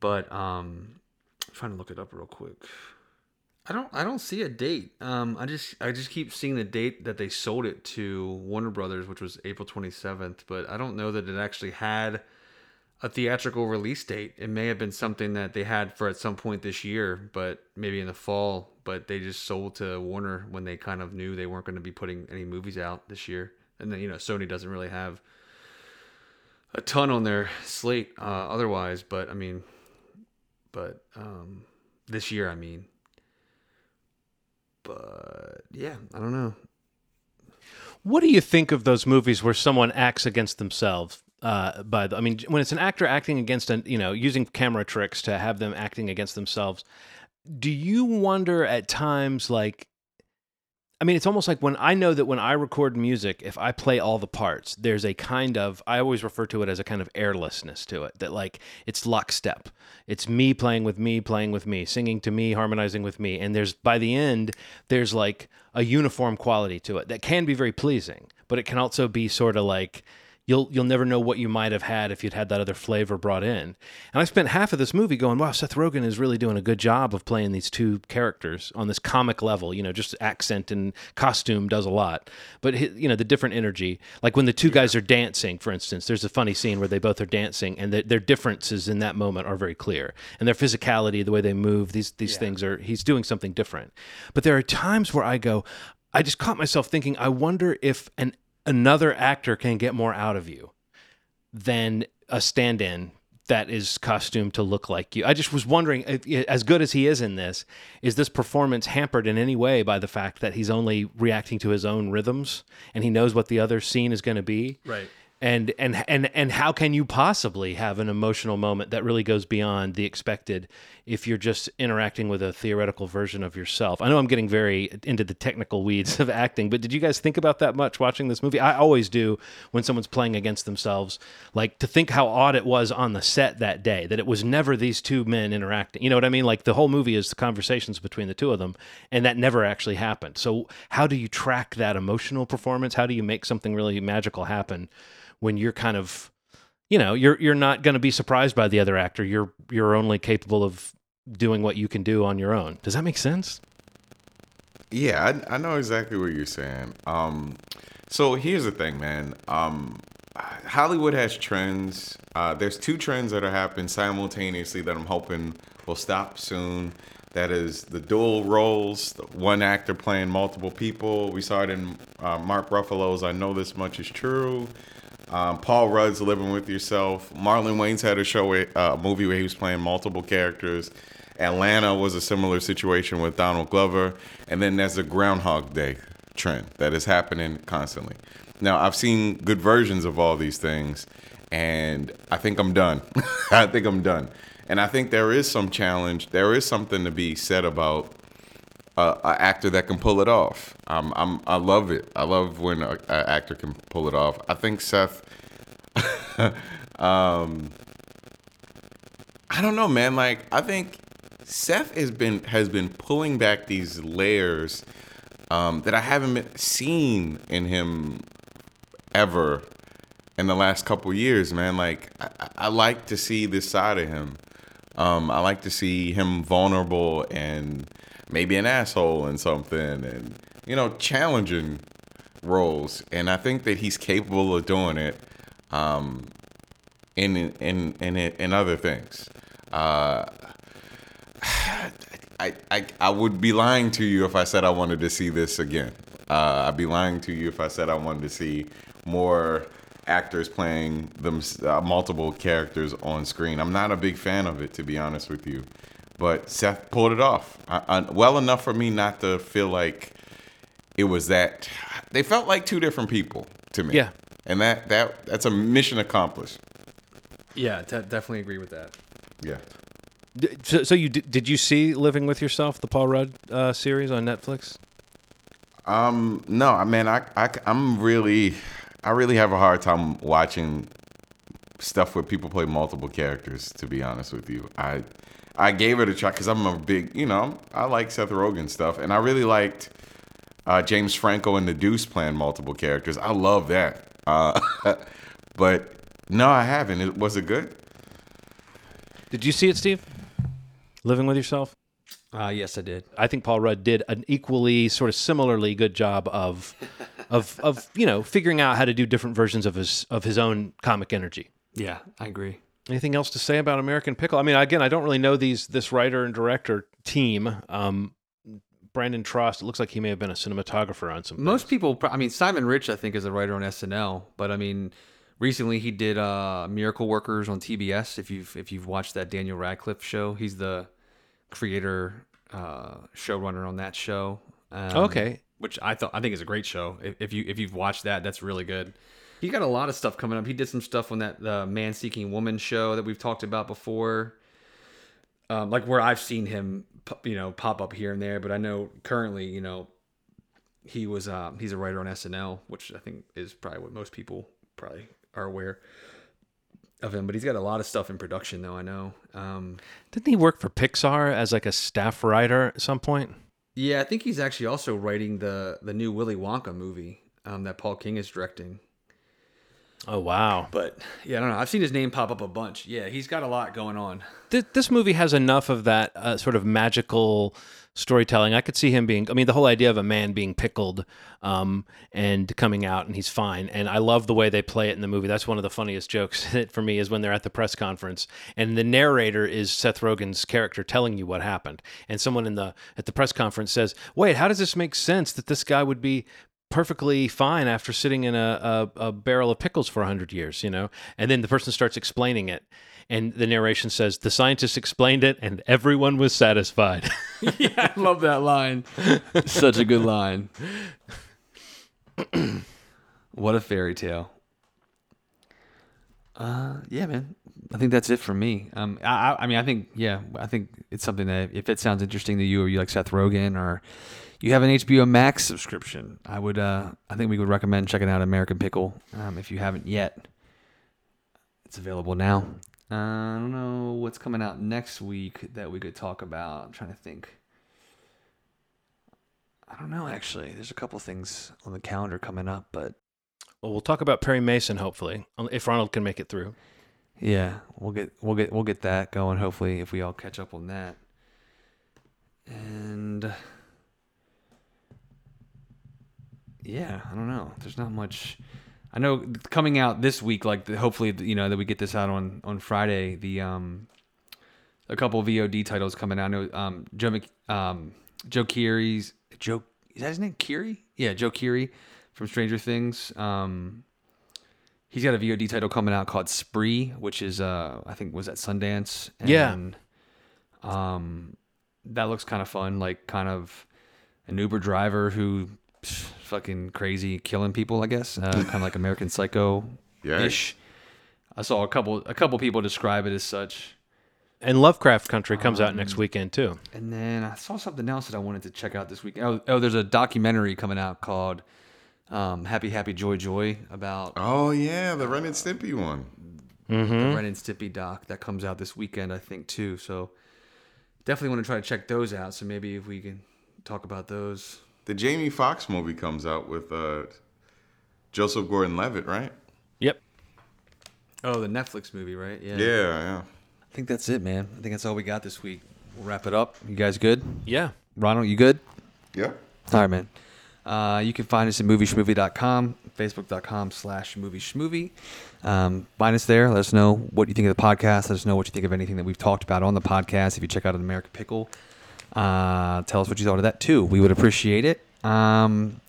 But um I'm trying to look it up real quick. I don't I don't see a date. Um I just I just keep seeing the date that they sold it to Warner Brothers, which was April 27th, but I don't know that it actually had a theatrical release date. It may have been something that they had for at some point this year, but maybe in the fall, but they just sold to Warner when they kind of knew they weren't going to be putting any movies out this year. And then, you know, Sony doesn't really have a ton on their slate uh, otherwise, but I mean, but um, this year, I mean, but yeah, I don't know. What do you think of those movies where someone acts against themselves? Uh, by the, I mean, when it's an actor acting against an, you know, using camera tricks to have them acting against themselves, do you wonder at times like I mean, it's almost like when I know that when I record music, if I play all the parts, there's a kind of, I always refer to it as a kind of airlessness to it, that like it's lockstep. It's me playing with me, playing with me, singing to me, harmonizing with me. And there's, by the end, there's like a uniform quality to it that can be very pleasing, but it can also be sort of like, you'll you'll never know what you might have had if you'd had that other flavor brought in. And I spent half of this movie going, "Wow, Seth Rogen is really doing a good job of playing these two characters on this comic level. You know, just accent and costume does a lot, but you know the different energy. Like when the two guys are dancing, for instance, there's a funny scene where they both are dancing, and the, their differences in that moment are very clear, and their physicality, the way they move, these these things are he's doing something different. But there are times where I go, I just caught myself thinking, I wonder if an another actor can get more out of you than a stand-in that is costumed to look like you. I just was wondering, if, as good as he is in this, is this performance hampered in any way by the fact that he's only reacting to his own rhythms and he knows what the other scene is going to be? Right. And and and and how can you possibly have an emotional moment that really goes beyond the expected if you're just interacting with a theoretical version of yourself? I know I'm getting very into the technical weeds of acting, but did you guys think about that much watching this movie? I always do when someone's playing against themselves, like to think how odd it was on the set that day, that it was never these two men interacting. You know what I mean? Like the whole movie is the conversations between the two of them, and that never actually happened. So how do you track that emotional performance? How do you make something really magical happen? when you're kind of you know you're you're not going to be surprised by the other actor you're you're only capable of doing what you can do on your own does that make sense Yeah, I, I know exactly what you're saying. Um, so here's the thing, man. Um, Hollywood has trends. Uh, there's two trends that are happening simultaneously that I'm hoping will stop soon. That is the dual roles, the one actor playing multiple people. We saw it in uh, Mark Ruffalo's I Know This Much Is True. Um, Paul Rudd's Living with Yourself. Marlon Wayans had a show, uh, a movie where he was playing multiple characters. Atlanta was a similar situation with Donald Glover. And then there's a Groundhog Day trend that is happening constantly. Now, I've seen good versions of all these things, and I think I'm done. *laughs* I think I'm done. And I think there is some challenge. There is something to be said about uh, an actor that can pull it off. Um, I'm, I love it. I love when an actor can pull it off. I think Seth. *laughs* um, I don't know, man. Like I think Seth has been has been pulling back these layers um, that I haven't seen in him ever in the last couple years, man. Like I, I like to see this side of him. Um, I like to see him vulnerable and maybe an asshole in something, and you know, challenging roles. And I think that he's capable of doing it. Um, in in in in other things. Uh, *sighs* I, I I would be lying to you if I said I wanted to see this again. Uh, I'd be lying to you if I said I wanted to see more actors playing them uh, multiple characters on screen. I'm not a big fan of it, to be honest with you. But Seth pulled it off I, I, well enough for me not to feel like it was that. They felt like two different people to me. Yeah. and that that that's a mission accomplished. Yeah, de- definitely agree with that. Yeah. D- so, so you did, did you see living with yourself the paul rudd uh, series on netflix Um, no, I mean, I, I, I'm really, I really have a hard time watching stuff where people play multiple characters. To be honest with you, I, I gave it a try because I'm a big, you know, I like Seth Rogen stuff, and I really liked uh, James Franco and the Deuce playing multiple characters. I love that. Uh, *laughs* but no, I haven't. It was it good? did you see it steve living with yourself Uh, yes, I did. I think Paul Rudd did an equally sort of similarly good job of of of you know figuring out how to do different versions of his of his own comic energy. Yeah, I agree. Anything else to say about American Pickle? I mean, again, I don't really know these this writer and director team. Um, Brandon Trost. It looks like he may have been a cinematographer on some. Most things. people, I mean, Simon Rich, I think, is a writer on SNL, but I mean, recently he did uh, Miracle Workers on TBS. If you've if you've watched that Daniel Radcliffe show, he's the creator, uh, showrunner on that show. Um, Okay. which I thought I think is a great show. If, if you if you've watched that, that's really good. He got a lot of stuff coming up. He did some stuff on that the Man Seeking Woman show that we've talked about before. Um, like where I've seen him, you know, pop up here and there, but I know currently, you know, he was um, he's a writer on SNL, which I think is probably what most people probably are aware of him. But he's got a lot of stuff in production, though. I know. Um, Didn't he work for Pixar as like a staff writer at some point? yeah, I think he's actually also writing the the new Willy Wonka movie um, that Paul King is directing. Oh wow! But yeah, I don't know. I've seen his name pop up a bunch. Yeah, he's got a lot going on. Th- this movie has enough of that uh, sort of magical storytelling. I could see him being. I mean, the whole idea of a man being pickled um, and coming out and he's fine. And I love the way they play it in the movie. That's one of the funniest *laughs* jokes for me is when they're at the press conference and the narrator is Seth Rogen's character telling you what happened, and someone in the at the press conference says, "Wait, how does this make sense that this guy would be?" Perfectly fine after sitting in a, a, a barrel of pickles for 100 years, you know? And then the person starts explaining it. And the narration says, the scientist explained it and everyone was satisfied. *laughs* yeah, I love that line. *laughs* Such a good line. *clears throat* what a fairy tale. Uh, yeah, man. I think that's it for me. Um, I, I, I mean, I think, yeah, I think it's something that if it sounds interesting to you, or you like Seth Rogen, or you have an HBO Max subscription, I would, uh, I think we would recommend checking out American Pickle. Um, if you haven't yet, it's available now. Uh, I don't know what's coming out next week that we could talk about. I'm trying to think. I don't know actually. There's a couple things on the calendar coming up, but well, we'll talk about Perry Mason, hopefully, if Ronald can make it through. yeah, we'll get we'll get we'll get that going. Hopefully, if we all catch up on that. And yeah, I don't know. There's not much. I know coming out this week, like the, hopefully you know that we get this out on on Friday. The um, a couple VOD titles coming out. I know um, Joe Mc, um, Joe Keery's Joe is that his name? Keery? Yeah, Joe Keery from Stranger Things. Um, he's got a VOD title coming out called Spree, which is uh, I think was at Sundance. Yeah. And, Um, that looks kind of fun. Like kind of an Uber driver who pff, fucking crazy killing people. I guess uh, kind of like American Psycho ish. I saw a couple a couple people describe it as such. And Lovecraft Country comes out next weekend, too. And then I saw something else that I wanted to check out this week. Oh, oh there's a documentary coming out called um, Happy Happy Joy Joy about Oh yeah, the Ren and Stimpy one. the Ren and Stimpy doc that comes out this weekend, I think too. So definitely want to try to check those out. So maybe if we can talk about those. The Jamie Foxx movie comes out with uh, Joseph Gordon-Levitt, right? Yep. Oh, the Netflix movie, right? Yeah. Yeah, yeah. I think that's it, man. I think that's all we got this week. We'll wrap it up. You guys good? Yeah. Ronald, you good? Yep. All right, man. Uh, you can find us at movieschmovie.com, facebook.com slash movieschmovie. Um, find us there. Let us know what you think of the podcast. Let us know what you think of anything that we've talked about on the podcast. If you check out an American Pickle, uh, tell us what you thought of that too. We would appreciate it. Um,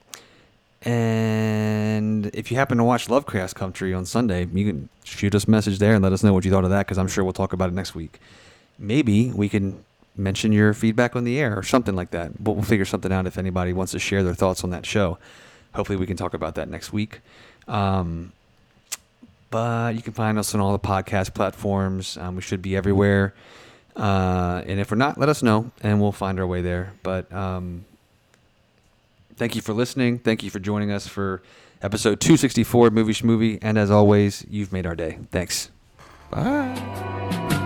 and if you happen to watch Lovecraft Country on Sunday, you can shoot us a message there and let us know what you thought of that because I'm sure we'll talk about it next week. Maybe we can mention your feedback on the air or something like that. But we'll figure something out if anybody wants to share their thoughts on that show. Hopefully, we can talk about that next week. Um, but you can find us on all the podcast platforms. Um, we should be everywhere. Uh, and if we're not, let us know and we'll find our way there. But um, thank you for listening. Thank you for joining us for episode 264 of Movie Schmovie. And as always, you've made our day. Thanks. Bye.